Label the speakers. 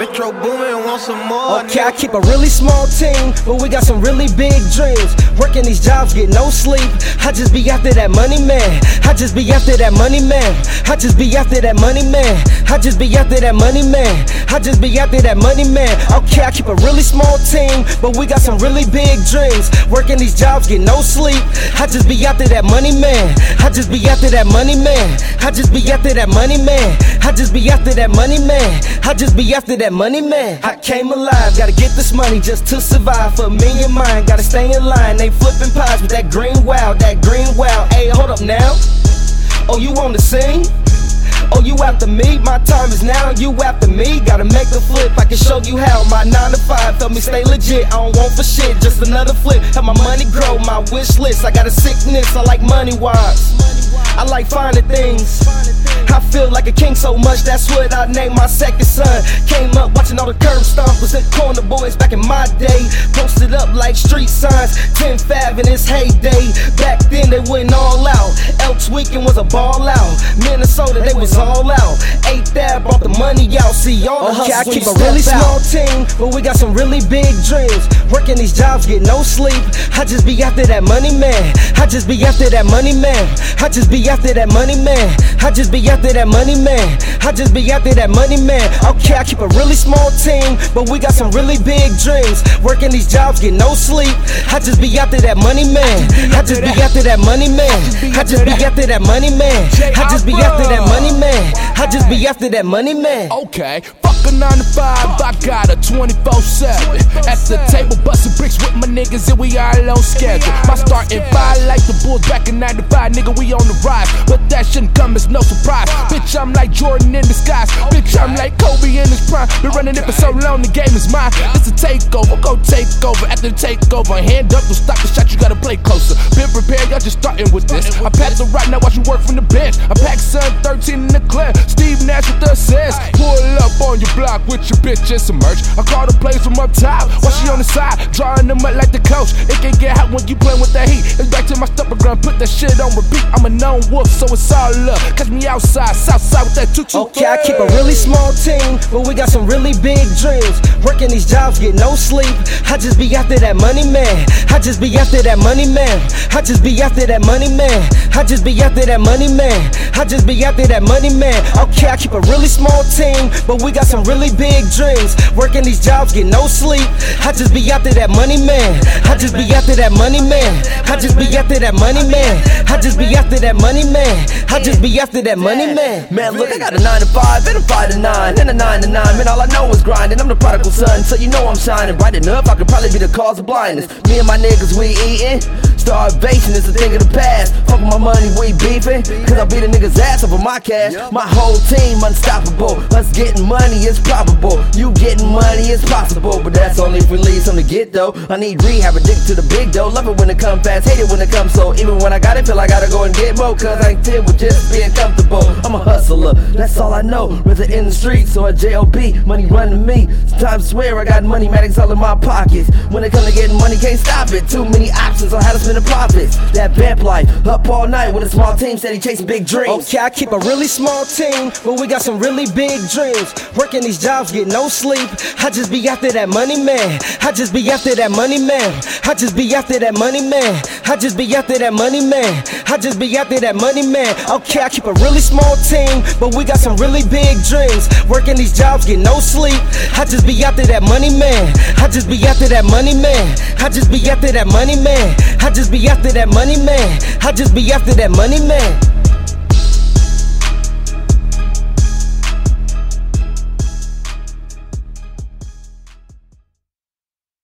Speaker 1: Metro Boomin, want some more.
Speaker 2: Okay, I keep a really small team, but we got some really big dreams. Working these jobs, get no sleep. I just be after that money, man. I just be after that money, man. I just be after that money, man. I just be after that money, man. I just be after that money, man. Okay, I keep a really small team, but we got some really big dreams. Working these jobs, get no sleep. I just be after that money, man. I just be after that money, man. I just be after that money, man. I just be after that money, man. I just be after that money, man. I came alive, gotta get this money just to survive. For me and mine, gotta stay in line. They flipping pies with that green wow, that green wow. Hey, hold up now. Oh, you on the scene? Oh, you after me? My time is now, you after me. Gotta make the flip, I can show you how. My 9 to 5 help me stay legit. I don't want for shit, just another flip. Have my money grow, my wish list. I got a sickness, I like money wise. I like finding things. I feel like a king so much, that's what I named my second son. Came up watching all the curb stompers and corner boys back in my day. Posted up like street signs, 10 Fab in its heyday. Back then they went all out. Elks weekend was a ball out. Minnesota, they was all out. Eight that brought the money out. See all the
Speaker 3: Okay, I keep a really small
Speaker 2: out. team, but we got some really big dreams. Working these jobs, get no sleep. I just be after that money, man. I just be after that money, man. I just be after that money, man. I just be after that money, man. I just be after that money, man. Okay, I keep a really small team, but we got some really big dreams. Working these jobs, get no sleep. I just be after that money, man. I just be after that money, man. I just be after that money, man. I just be after that money, man. I just be after that money, man.
Speaker 4: Okay, fuck a 9 to 5, I got a 24 7. At the table, busting bricks with my niggas, and we all on schedule. My starting five like the Bulls back in 95, nigga, we on the rise. But that shouldn't come as no surprise. Bitch, I'm like Jordan in disguise. Bitch, I'm like Kobe in his prime. Been running it for so long, the game is mine. It's a takeover, go take over. After the takeover, hand up, don't stop the shot, you gotta play closer. Been prepared, y'all just starting with this. I pass the right now, watch you work from the bench. I pack Sun 13 in the clip. Steve Nash with the assist. Pull up on your block with your bitch and some merch. I call the plays from up top. While she on the side, drawing them up like the coach. It can get hot when you play with that heat. It's back to my stepper ground, put that shit on repeat. I'm a known wolf, so it's all love. Catch me outside, south side with that tutu.
Speaker 2: Okay, I keep a really small team, but we got some really big dreams. Working these jobs, get no sleep. I just be after that money, man. I just be after that money, man. I just be after that money, man. I just be after that money, man. I just be after that money, man. Okay, I keep a really small team, but we got some really big dreams. Working these jobs, get no sleep. I just be after that money, man. I just be after that money, man. I just be after that money, man. I just be after that money, man. I just be after that money, man.
Speaker 3: Man, look, I got a 9 to 5 and a 5 to 9 and a 9 to 9. Man, all I know is grinding. I'm the prodigal son, so you know I'm shining bright enough. I could probably be the cause of blindness. Me and my niggas, we eating. Starvation is a thing of the past. Fuck my money, we beefing. Cause I beat a nigga's ass over my cash. My whole team unstoppable. Us getting money is probable. You getting money is possible. But that's only if we leave something to get though. I need rehab, addicted to the big dough. Love it when it come fast, hate it when it comes slow. Even when I got it, feel I gotta go and get more. Cause I ain't deal with just being comfortable. I'm a hustler, that's all I know. Whether in the streets or a JOB, money run to me. Sometimes swear I got money, maddox all in my pockets. When it come to getting money, can't stop it. Too many options on how to spend the profits. That vamp life, up all night with a small team, said he chasing big dreams.
Speaker 2: Okay, I keep a really small team, but we got some really big dreams. Working these jobs, get no sleep. I just be after that money, man. I just be after that money, man. I just be after that money, man. I just be after that money, man. I just be after that money, man. Okay, I keep a really small team, but we got some really big dreams. Working these jobs, get no sleep. I just be after that money, man. I just be after that money, man. I just be after that money, man. I just be after that money, man. I just be after that money, man.